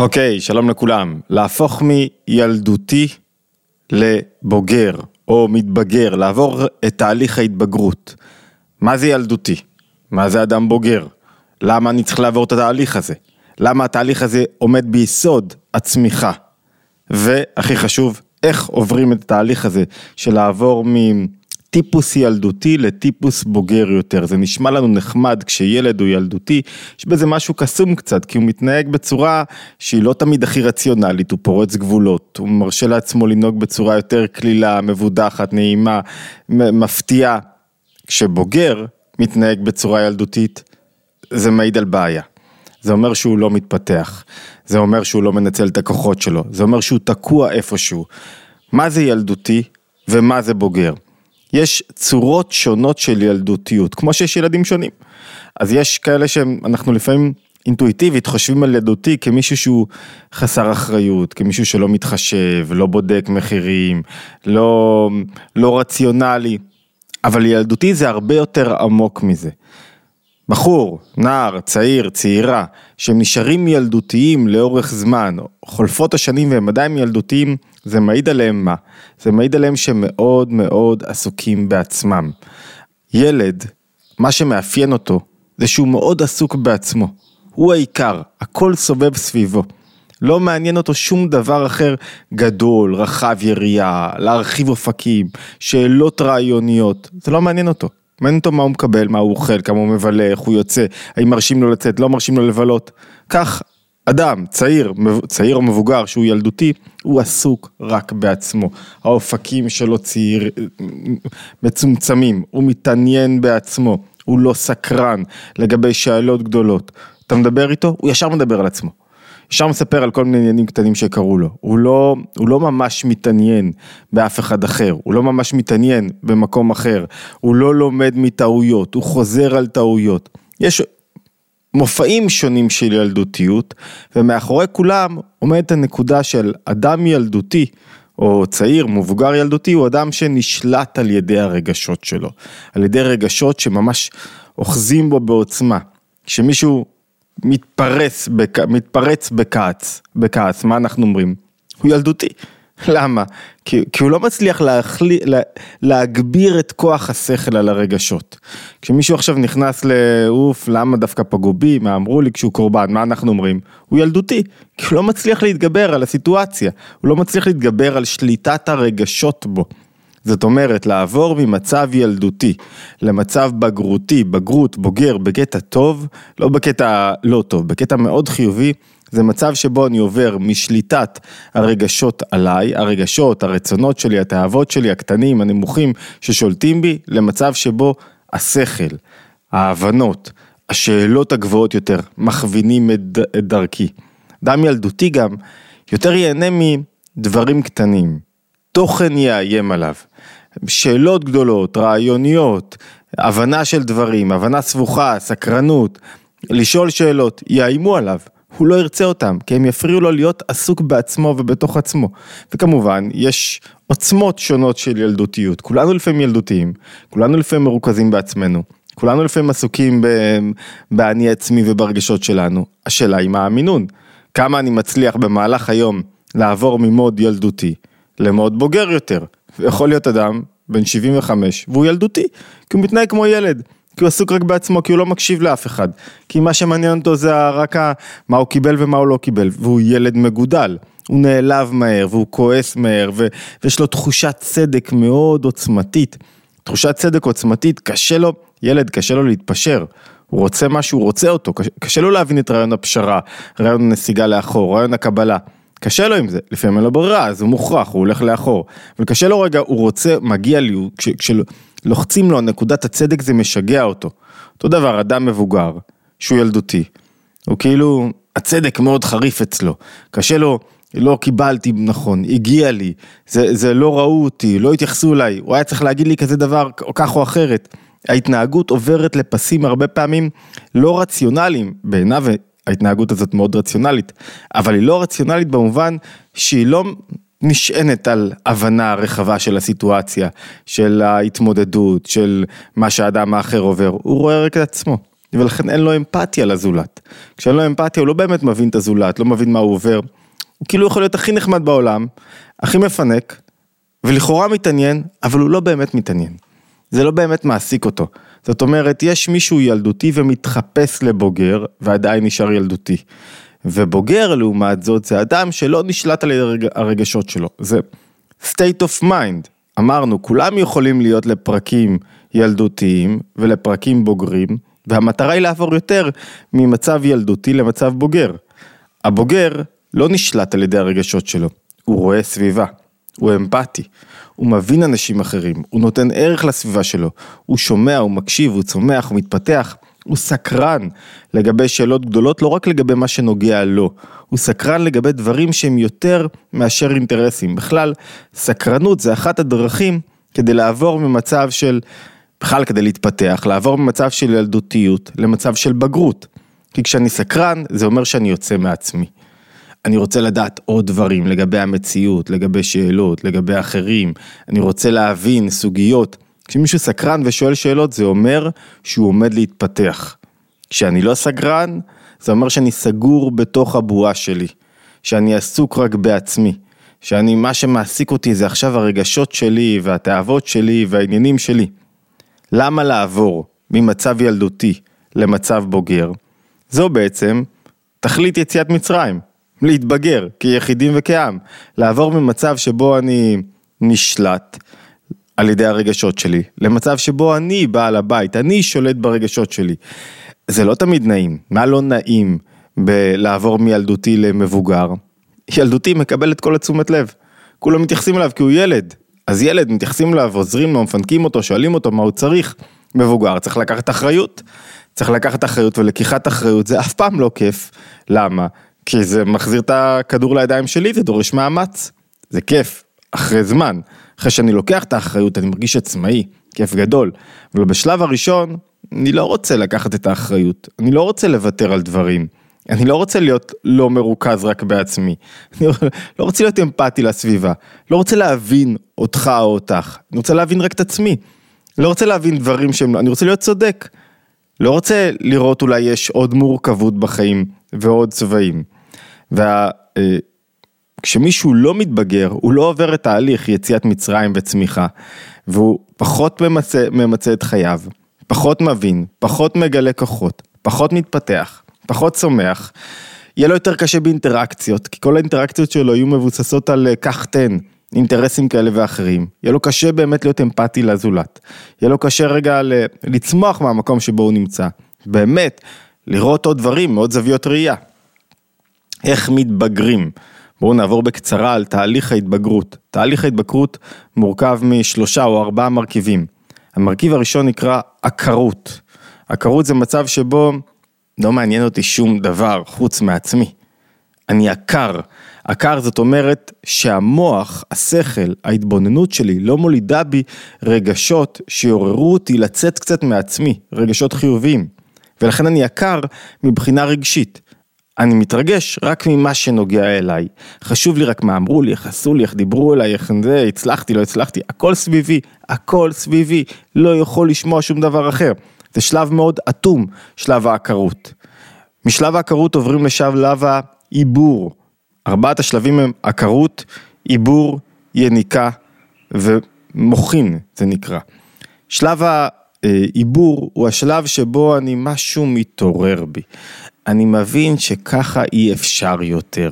אוקיי, okay, שלום לכולם. להפוך מילדותי לבוגר או מתבגר, לעבור את תהליך ההתבגרות. מה זה ילדותי? מה זה אדם בוגר? למה אני צריך לעבור את התהליך הזה? למה התהליך הזה עומד ביסוד הצמיחה? והכי חשוב, איך עוברים את התהליך הזה של לעבור מ... טיפוס ילדותי לטיפוס בוגר יותר. זה נשמע לנו נחמד כשילד הוא ילדותי, יש בזה משהו קסום קצת, כי הוא מתנהג בצורה שהיא לא תמיד הכי רציונלית, הוא פורץ גבולות, הוא מרשה לעצמו לנהוג בצורה יותר קלילה, מבודחת, נעימה, מפתיעה. כשבוגר מתנהג בצורה ילדותית, זה מעיד על בעיה. זה אומר שהוא לא מתפתח, זה אומר שהוא לא מנצל את הכוחות שלו, זה אומר שהוא תקוע איפשהו. מה זה ילדותי ומה זה בוגר? יש צורות שונות של ילדותיות, כמו שיש ילדים שונים. אז יש כאלה שאנחנו לפעמים אינטואיטיבית חושבים על ילדותי כמישהו שהוא חסר אחריות, כמישהו שלא מתחשב, לא בודק מחירים, לא, לא רציונלי, אבל ילדותי זה הרבה יותר עמוק מזה. בחור, נער, צעיר, צעירה, שהם נשארים ילדותיים לאורך זמן, חולפות השנים והם עדיין ילדותיים, זה מעיד עליהם מה? זה מעיד עליהם שהם מאוד מאוד עסוקים בעצמם. ילד, מה שמאפיין אותו, זה שהוא מאוד עסוק בעצמו. הוא העיקר, הכל סובב סביבו. לא מעניין אותו שום דבר אחר גדול, רחב יריעה, להרחיב אופקים, שאלות רעיוניות, זה לא מעניין אותו. מעניין אותו מה הוא מקבל, מה הוא אוכל, כמה הוא מבלה, איך הוא יוצא, האם מרשים לו לצאת, לא מרשים לו לבלות. כך, אדם, צעיר, צעיר או מבוגר שהוא ילדותי, הוא עסוק רק בעצמו. האופקים שלו צעיר, מצומצמים, הוא מתעניין בעצמו, הוא לא סקרן לגבי שאלות גדולות. אתה מדבר איתו, הוא ישר מדבר על עצמו. ישר מספר על כל מיני עניינים קטנים שקרו לו, הוא לא, הוא לא ממש מתעניין באף אחד אחר, הוא לא ממש מתעניין במקום אחר, הוא לא לומד מטעויות, הוא חוזר על טעויות. יש מופעים שונים של ילדותיות, ומאחורי כולם עומדת הנקודה של אדם ילדותי, או צעיר, מבוגר ילדותי, הוא אדם שנשלט על ידי הרגשות שלו, על ידי רגשות שממש אוחזים בו בעוצמה. כשמישהו מתפרץ, בק... מתפרץ בכעס, בכעס, מה אנחנו אומרים? הוא ילדותי. למה? כי, כי הוא לא מצליח להחלי, לה, להגביר את כוח השכל על הרגשות. כשמישהו עכשיו נכנס לאוף, למה דווקא פגעו בי, מה אמרו לי כשהוא קורבן, מה אנחנו אומרים? הוא ילדותי, כי הוא לא מצליח להתגבר על הסיטואציה, הוא לא מצליח להתגבר על שליטת הרגשות בו. זאת אומרת, לעבור ממצב ילדותי למצב בגרותי, בגרות, בוגר, בקטע טוב, לא בקטע לא טוב, בקטע מאוד חיובי, זה מצב שבו אני עובר משליטת הרגשות עליי, הרגשות, הרצונות שלי, התאוות שלי, הקטנים, הנמוכים, ששולטים בי, למצב שבו השכל, ההבנות, השאלות הגבוהות יותר, מכווינים את, דרכי. אדם ילדותי גם יותר ייהנה מדברים קטנים, תוכן יאיים עליו. שאלות גדולות, רעיוניות, הבנה של דברים, הבנה סבוכה, סקרנות, לשאול שאלות, יאיימו עליו. הוא לא ירצה אותם, כי הם יפריעו לו להיות עסוק בעצמו ובתוך עצמו. וכמובן, יש עוצמות שונות של ילדותיות. כולנו לפעמים ילדותיים, כולנו לפעמים מרוכזים בעצמנו, כולנו לפעמים עסוקים באני עצמי וברגשות שלנו. השאלה היא מה המינון. כמה אני מצליח במהלך היום לעבור ממוד ילדותי למוד בוגר יותר. יכול להיות אדם בן 75 והוא ילדותי, כי הוא מתנהג כמו ילד. כי הוא עסוק רק בעצמו, כי הוא לא מקשיב לאף אחד. כי מה שמעניין אותו זה רק מה הוא קיבל ומה הוא לא קיבל, והוא ילד מגודל. הוא נעלב מהר, והוא כועס מהר, ו... ויש לו תחושת צדק מאוד עוצמתית. תחושת צדק עוצמתית, קשה לו, ילד, קשה לו להתפשר. הוא רוצה משהו, הוא רוצה אותו, קשה, קשה לו להבין את רעיון הפשרה, רעיון הנסיגה לאחור, רעיון הקבלה. קשה לו עם זה, לפעמים אין לו ברירה, אז הוא מוכרח, הוא הולך לאחור. אבל קשה לו רגע, הוא רוצה, מגיע לי, כש, כשלוחצים לו על נקודת הצדק זה משגע אותו. אותו דבר, אדם מבוגר, שהוא ילדותי, הוא כאילו, הצדק מאוד חריף אצלו, קשה לו, לא קיבלתי נכון, הגיע לי, זה, זה לא ראו אותי, לא התייחסו אליי, הוא היה צריך להגיד לי כזה דבר, או כך או אחרת. ההתנהגות עוברת לפסים הרבה פעמים לא רציונליים, בעיניו ההתנהגות הזאת מאוד רציונלית, אבל היא לא רציונלית במובן שהיא לא נשענת על הבנה רחבה של הסיטואציה, של ההתמודדות, של מה שהאדם האחר עובר, הוא רואה רק את עצמו. ולכן אין לו אמפתיה לזולת. כשאין לו אמפתיה הוא לא באמת מבין את הזולת, לא מבין מה הוא עובר. הוא כאילו יכול להיות הכי נחמד בעולם, הכי מפנק, ולכאורה מתעניין, אבל הוא לא באמת מתעניין. זה לא באמת מעסיק אותו. זאת אומרת, יש מישהו ילדותי ומתחפש לבוגר, ועדיין נשאר ילדותי. ובוגר לעומת זאת זה אדם שלא נשלט על הרגשות שלו, זה state of mind. אמרנו, כולם יכולים להיות לפרקים ילדותיים ולפרקים בוגרים, והמטרה היא לעבור יותר ממצב ילדותי למצב בוגר. הבוגר לא נשלט על ידי הרגשות שלו, הוא רואה סביבה, הוא אמפתי, הוא מבין אנשים אחרים, הוא נותן ערך לסביבה שלו, הוא שומע, הוא מקשיב, הוא צומח, הוא מתפתח, הוא סקרן לגבי שאלות גדולות, לא רק לגבי מה שנוגע לו, הוא סקרן לגבי דברים שהם יותר מאשר אינטרסים. בכלל, סקרנות זה אחת הדרכים כדי לעבור ממצב של, בכלל כדי להתפתח, לעבור ממצב של ילדותיות למצב של בגרות. כי כשאני סקרן, זה אומר שאני יוצא מעצמי. אני רוצה לדעת עוד דברים לגבי המציאות, לגבי שאלות, לגבי אחרים, אני רוצה להבין סוגיות. כשמישהו סקרן ושואל שאלות זה אומר שהוא עומד להתפתח. כשאני לא סקרן, זה אומר שאני סגור בתוך הבועה שלי, שאני עסוק רק בעצמי, שאני, מה שמעסיק אותי זה עכשיו הרגשות שלי והתאוות שלי והעניינים שלי. למה לעבור ממצב ילדותי למצב בוגר? זו בעצם תכלית יציאת מצרים, להתבגר כיחידים וכעם, לעבור ממצב שבו אני נשלט על ידי הרגשות שלי, למצב שבו אני בעל הבית, אני שולט ברגשות שלי. זה לא תמיד נעים, מה לא נעים בלעבור מילדותי למבוגר? ילדותי מקבל את כל התשומת לב, כולם מתייחסים אליו כי הוא ילד, אז ילד מתייחסים אליו, עוזרים לו, מפנקים אותו, שואלים אותו מה הוא צריך, מבוגר צריך לקחת אחריות, צריך לקחת אחריות ולקיחת אחריות זה אף פעם לא כיף, למה? כי זה מחזיר את הכדור לידיים שלי ודורש מאמץ, זה כיף, אחרי זמן, אחרי שאני לוקח את האחריות אני מרגיש עצמאי, כיף גדול, אבל בשלב הראשון אני לא רוצה לקחת את האחריות, אני לא רוצה לוותר על דברים, אני לא רוצה להיות לא מרוכז רק בעצמי, אני לא רוצה להיות אמפתי לסביבה, לא רוצה להבין אותך או אותך, אני רוצה להבין רק את עצמי, לא רוצה להבין דברים שהם, אני רוצה להיות צודק, לא רוצה לראות אולי יש עוד מורכבות בחיים ועוד צבעים. וכשמישהו אה, לא מתבגר, הוא לא עובר את תהליך יציאת מצרים וצמיחה, והוא פחות ממצה, ממצה את חייו, פחות מבין, פחות מגלה כוחות, פחות מתפתח, פחות צומח, יהיה לו יותר קשה באינטראקציות, כי כל האינטראקציות שלו יהיו מבוססות על קח אה, תן, אינטרסים כאלה ואחרים. יהיה לו קשה באמת להיות אמפתי לזולת. יהיה לו קשה רגע לצמוח מהמקום שבו הוא נמצא. באמת, לראות עוד דברים, עוד זוויות ראייה. איך מתבגרים? בואו נעבור בקצרה על תהליך ההתבגרות. תהליך ההתבגרות מורכב משלושה או ארבעה מרכיבים. המרכיב הראשון נקרא עקרות. עקרות זה מצב שבו לא מעניין אותי שום דבר חוץ מעצמי. אני עקר. עקר זאת אומרת שהמוח, השכל, ההתבוננות שלי לא מולידה בי רגשות שיעוררו אותי לצאת קצת מעצמי, רגשות חיוביים. ולכן אני עקר מבחינה רגשית. אני מתרגש רק ממה שנוגע אליי. חשוב לי רק מה אמרו לי, איך עשו לי, איך דיברו אליי, איך זה, הצלחתי, לא הצלחתי, הכל סביבי, הכל סביבי, לא יכול לשמוע שום דבר אחר. זה שלב מאוד אטום, שלב העקרות. משלב העקרות עוברים לשלב העיבור. ארבעת השלבים הם עקרות, עיבור, יניקה ומוחין, זה נקרא. שלב העיבור הוא השלב שבו אני משהו מתעורר בי. אני מבין שככה אי אפשר יותר.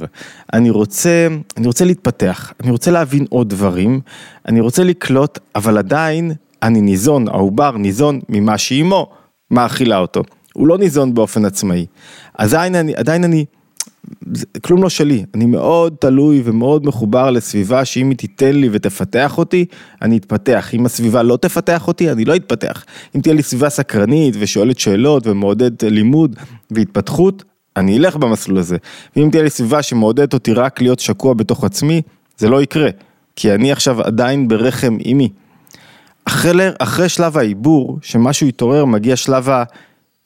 אני רוצה, אני רוצה להתפתח, אני רוצה להבין עוד דברים, אני רוצה לקלוט, אבל עדיין אני ניזון, העובר ניזון ממה שאימו מאכילה אותו. הוא לא ניזון באופן עצמאי. עדיין אני, עדיין אני, כלום לא שלי, אני מאוד תלוי ומאוד מחובר לסביבה שאם היא תיתן לי ותפתח אותי, אני אתפתח. אם הסביבה לא תפתח אותי, אני לא אתפתח. אם תהיה לי סביבה סקרנית ושואלת שאלות ומעודדת לימוד והתפתחות, אני אלך במסלול הזה. ואם תהיה לי סביבה שמעודדת אותי רק להיות שקוע בתוך עצמי, זה לא יקרה. כי אני עכשיו עדיין ברחם אימי. אחרי, אחרי שלב העיבור, שמשהו יתעורר, מגיע שלב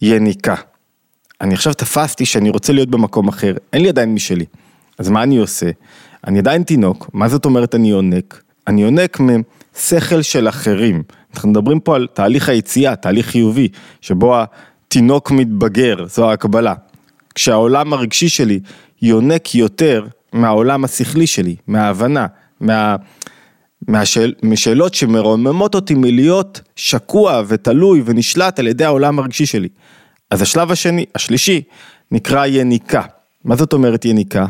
היניקה. אני עכשיו תפסתי שאני רוצה להיות במקום אחר, אין לי עדיין משלי. אז מה אני עושה? אני עדיין תינוק, מה זאת אומרת אני יונק? אני יונק משכל של אחרים. אנחנו מדברים פה על תהליך היציאה, תהליך חיובי, שבו תינוק מתבגר, זו ההקבלה. כשהעולם הרגשי שלי יונק יותר מהעולם השכלי שלי, מההבנה, מה... מהשאל, משאלות שמרוממות אותי מלהיות שקוע ותלוי ונשלט על ידי העולם הרגשי שלי. אז השלב השני, השלישי, נקרא יניקה. מה זאת אומרת יניקה?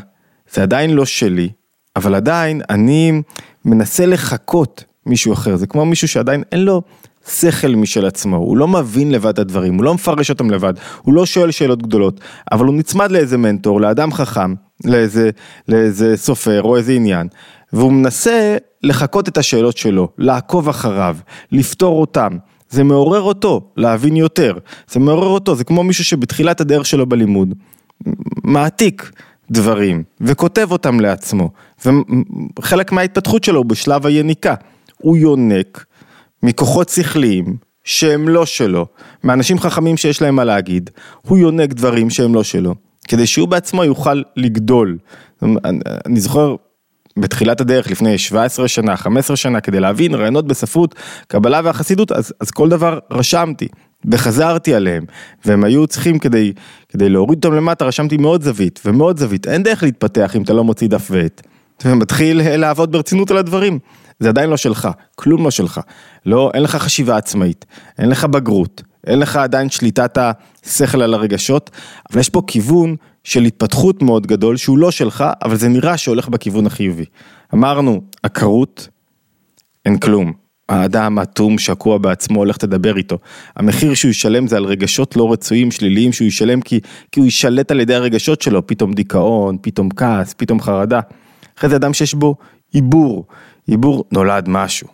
זה עדיין לא שלי, אבל עדיין אני מנסה לחקות מישהו אחר, זה כמו מישהו שעדיין אין לו שכל משל עצמו, הוא לא מבין לבד את הדברים, הוא לא מפרש אותם לבד, הוא לא שואל שאלות גדולות, אבל הוא נצמד לאיזה מנטור, לאדם חכם, לאיזה, לאיזה סופר או איזה עניין, והוא מנסה לחקות את השאלות שלו, לעקוב אחריו, לפתור אותם. זה מעורר אותו להבין יותר, זה מעורר אותו, זה כמו מישהו שבתחילת הדרך שלו בלימוד, מעתיק דברים וכותב אותם לעצמו, וחלק מההתפתחות שלו הוא בשלב היניקה, הוא יונק מכוחות שכליים שהם לא שלו, מאנשים חכמים שיש להם מה להגיד, הוא יונק דברים שהם לא שלו, כדי שהוא בעצמו יוכל לגדול. אני זוכר בתחילת הדרך לפני 17 שנה, 15 שנה, כדי להבין רעיונות בספרות, קבלה והחסידות, אז, אז כל דבר רשמתי וחזרתי עליהם, והם היו צריכים כדי, כדי להוריד אותם למטה, רשמתי מאוד זווית ומאוד זווית, אין דרך להתפתח אם אתה לא מוציא דף ועט, ומתחיל לעבוד ברצינות על הדברים. זה עדיין לא שלך, כלום לא שלך. לא, אין לך חשיבה עצמאית, אין לך בגרות, אין לך עדיין שליטת השכל על הרגשות, אבל יש פה כיוון של התפתחות מאוד גדול שהוא לא שלך, אבל זה נראה שהולך בכיוון החיובי. אמרנו, עקרות, אין כלום. האדם אטום, שקוע בעצמו, הולך תדבר איתו. המחיר שהוא ישלם זה על רגשות לא רצויים, שליליים, שהוא ישלם כי, כי הוא יישלט על ידי הרגשות שלו, פתאום דיכאון, פתאום כעס, פתאום חרדה. אחרי זה אדם שיש בו עיבור, עיבור נולד משהו.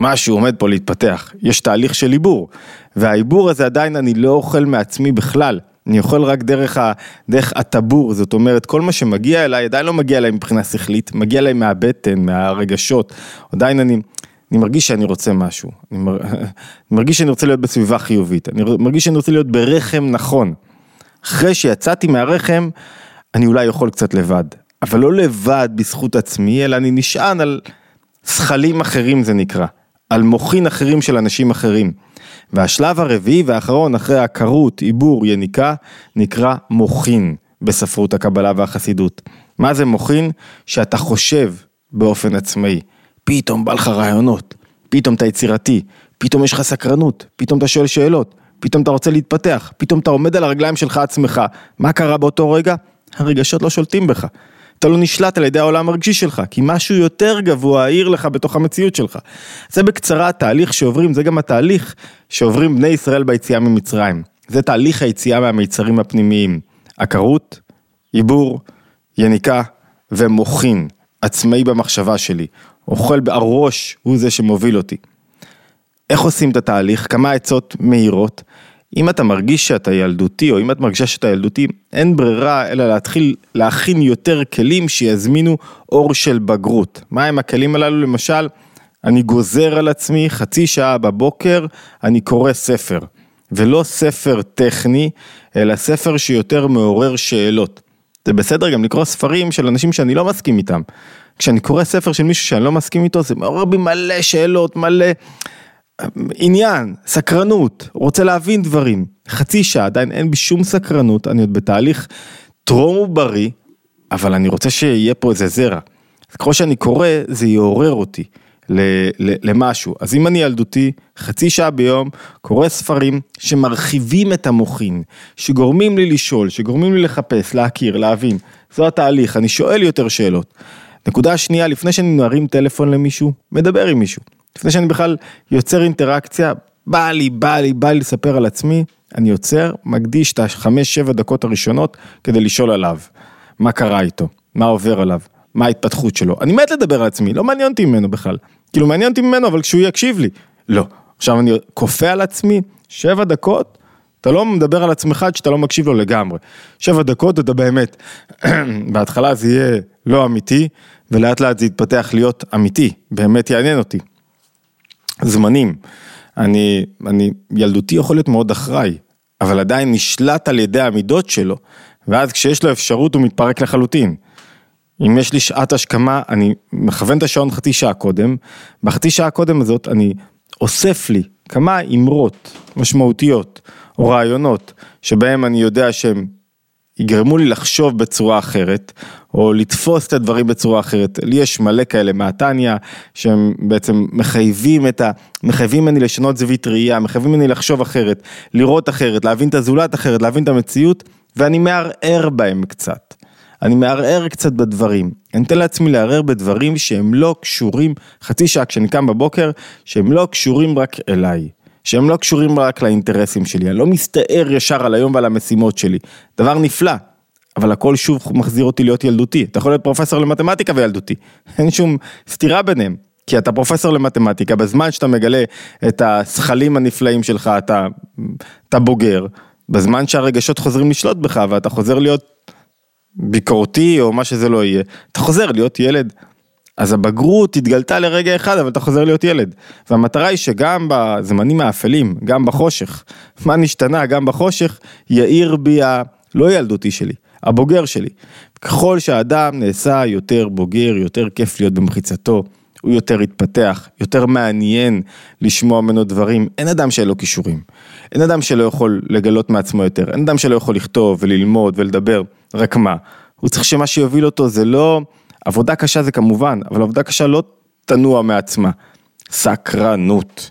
משהו עומד פה להתפתח, יש תהליך של עיבור, והעיבור הזה עדיין אני לא אוכל מעצמי בכלל, אני אוכל רק דרך, ה, דרך הטבור, זאת אומרת כל מה שמגיע אליי עדיין לא מגיע אליי מבחינה שכלית, מגיע אליי מהבטן, מהרגשות, עדיין אני, אני מרגיש שאני רוצה משהו, אני, מר, אני מרגיש שאני רוצה להיות בסביבה חיובית, אני מרגיש שאני רוצה להיות ברחם נכון, אחרי שיצאתי מהרחם אני אולי יכול קצת לבד, אבל לא לבד בזכות עצמי, אלא אני נשען על זכלים אחרים זה נקרא, על מוחין אחרים של אנשים אחרים. והשלב הרביעי והאחרון אחרי עקרות, עיבור, יניקה, נקרא מוחין בספרות הקבלה והחסידות. מה זה מוחין? שאתה חושב באופן עצמאי. פתאום בא לך רעיונות, פתאום אתה יצירתי, פתאום יש לך סקרנות, פתאום אתה שואל שאלות, פתאום אתה רוצה להתפתח, פתאום אתה עומד על הרגליים שלך עצמך. מה קרה באותו רגע? הרגשות לא שולטים בך. אתה לא נשלט על ידי העולם הרגשי שלך, כי משהו יותר גבוה העיר לך בתוך המציאות שלך. זה בקצרה התהליך שעוברים, זה גם התהליך שעוברים בני ישראל ביציאה ממצרים. זה תהליך היציאה מהמיצרים הפנימיים. עקרות, עיבור, יניקה ומוחין, עצמאי במחשבה שלי. אוכל, הראש הוא זה שמוביל אותי. איך עושים את התהליך? כמה עצות מהירות. אם אתה מרגיש שאתה ילדותי, או אם את מרגישה שאתה ילדותי, אין ברירה אלא להתחיל להכין יותר כלים שיזמינו אור של בגרות. מה הם הכלים הללו? למשל, אני גוזר על עצמי חצי שעה בבוקר, אני קורא ספר. ולא ספר טכני, אלא ספר שיותר מעורר שאלות. זה בסדר גם לקרוא ספרים של אנשים שאני לא מסכים איתם. כשאני קורא ספר של מישהו שאני לא מסכים איתו, זה מעורר בי מלא שאלות, מלא... עניין, סקרנות, רוצה להבין דברים. חצי שעה, עדיין אין בי שום סקרנות, אני עוד בתהליך טרום ובריא, אבל אני רוצה שיהיה פה איזה זרע. ככל שאני קורא, זה יעורר אותי למשהו. אז אם אני ילדותי, חצי שעה ביום, קורא ספרים שמרחיבים את המוחין, שגורמים לי לשאול, שגורמים לי לחפש, להכיר, להבין. זו התהליך, אני שואל יותר שאלות. נקודה שנייה, לפני שאני מרים טלפון למישהו, מדבר עם מישהו. לפני שאני בכלל יוצר אינטראקציה, בא לי, בא לי, בא לי לספר על עצמי, אני יוצר, מקדיש את החמש, שבע דקות הראשונות כדי לשאול עליו. מה קרה איתו? מה עובר עליו? מה ההתפתחות שלו? אני מת לדבר על עצמי, לא מעניין אותי ממנו בכלל. כאילו מעניין אותי ממנו, אבל כשהוא יקשיב לי. לא. עכשיו אני כופה על עצמי, שבע דקות, אתה לא מדבר על עצמך עד שאתה לא מקשיב לו לגמרי. שבע דקות אתה באמת, בהתחלה זה יהיה לא אמיתי, ולאט לאט זה יתפתח להיות אמיתי, באמת יעניין אותי. זמנים. אני, אני, ילדותי יכול להיות מאוד אחראי, אבל עדיין נשלט על ידי המידות שלו, ואז כשיש לו אפשרות הוא מתפרק לחלוטין. אם יש לי שעת השכמה, אני מכוון את השעון חצי שעה קודם, בחצי שעה קודם הזאת אני אוסף לי כמה אמרות משמעותיות, או רעיונות שבהם אני יודע שהם יגרמו לי לחשוב בצורה אחרת, או לתפוס את הדברים בצורה אחרת. לי יש מלא כאלה מהתניא, שהם בעצם מחייבים את ה... מחייבים ממני לשנות זווית ראייה, מחייבים ממני לחשוב אחרת, לראות אחרת, להבין את הזולת אחרת, להבין את המציאות, ואני מערער בהם קצת. אני מערער קצת בדברים. אני נותן לעצמי לערער בדברים שהם לא קשורים, חצי שעה כשאני קם בבוקר, שהם לא קשורים רק אליי. שהם לא קשורים רק לאינטרסים שלי, אני לא מסתער ישר על היום ועל המשימות שלי, דבר נפלא, אבל הכל שוב מחזיר אותי להיות ילדותי, אתה יכול להיות פרופסור למתמטיקה וילדותי, אין שום סתירה ביניהם, כי אתה פרופסור למתמטיקה, בזמן שאתה מגלה את השכלים הנפלאים שלך, אתה, אתה בוגר, בזמן שהרגשות חוזרים לשלוט בך ואתה חוזר להיות ביקורתי או מה שזה לא יהיה, אתה חוזר להיות ילד. אז הבגרות התגלתה לרגע אחד, אבל אתה חוזר להיות ילד. והמטרה היא שגם בזמנים האפלים, גם בחושך, מה נשתנה, גם בחושך, יאיר בי הלא ילדותי שלי, הבוגר שלי. ככל שהאדם נעשה יותר בוגר, יותר כיף להיות במחיצתו, הוא יותר התפתח, יותר מעניין לשמוע ממנו דברים, אין אדם שאין לו כישורים. אין אדם שלא יכול לגלות מעצמו יותר, אין אדם שלא יכול לכתוב וללמוד ולדבר, רק מה? הוא צריך שמה שיוביל אותו זה לא... עבודה קשה זה כמובן, אבל עבודה קשה לא תנוע מעצמה. סקרנות,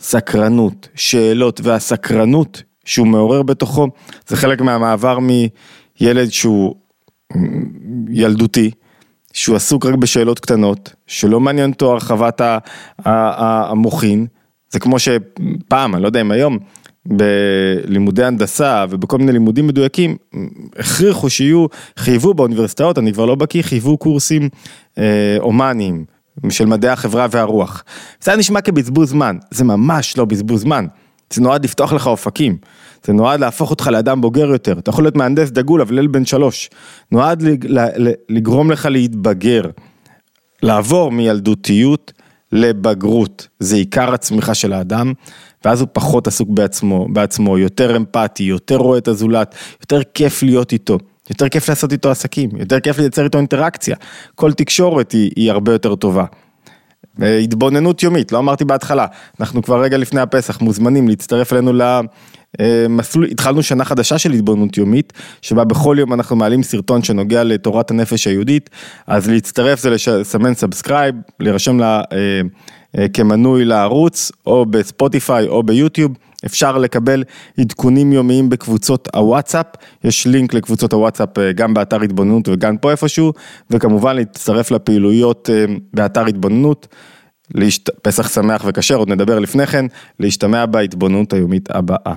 סקרנות, שאלות והסקרנות שהוא מעורר בתוכו, זה חלק מהמעבר מילד שהוא ילדותי, שהוא עסוק רק בשאלות קטנות, שלא מעניין אותו הרחבת המוחין, זה כמו שפעם, אני לא יודע אם היום, בלימודי הנדסה ובכל מיני לימודים מדויקים, הכריחו שיהיו, חייבו באוניברסיטאות, אני כבר לא בקיא, חייבו קורסים אה, הומניים של מדעי החברה והרוח. זה נשמע כבזבוז זמן, זה ממש לא בזבוז זמן, זה נועד לפתוח לך אופקים, זה נועד להפוך אותך לאדם בוגר יותר, אתה יכול להיות מהנדס דגול אבל ילד בן שלוש, נועד לגרום לך להתבגר, לעבור מילדותיות לבגרות, זה עיקר הצמיחה של האדם. ואז הוא פחות עסוק בעצמו, בעצמו, יותר אמפתי, יותר רואה את הזולת, יותר כיף להיות איתו, יותר כיף לעשות איתו עסקים, יותר כיף לייצר איתו אינטראקציה, כל תקשורת היא, היא הרבה יותר טובה. התבוננות יומית, לא אמרתי בהתחלה, אנחנו כבר רגע לפני הפסח מוזמנים להצטרף אלינו למסלול, התחלנו שנה חדשה של התבוננות יומית, שבה בכל יום אנחנו מעלים סרטון שנוגע לתורת הנפש היהודית, אז להצטרף זה לסמן subscribe, להירשם. לה... אה, אה, כמנוי לערוץ, או בספוטיפיי או ביוטיוב. אפשר לקבל עדכונים יומיים בקבוצות הוואטסאפ, יש לינק לקבוצות הוואטסאפ אה, גם באתר התבוננות וגם פה איפשהו, וכמובן להצטרף לפעילויות אה, באתר התבוננות. להשת... פסח שמח וכשר, עוד נדבר לפני כן, להשתמע בהתבוננות היומית הבאה.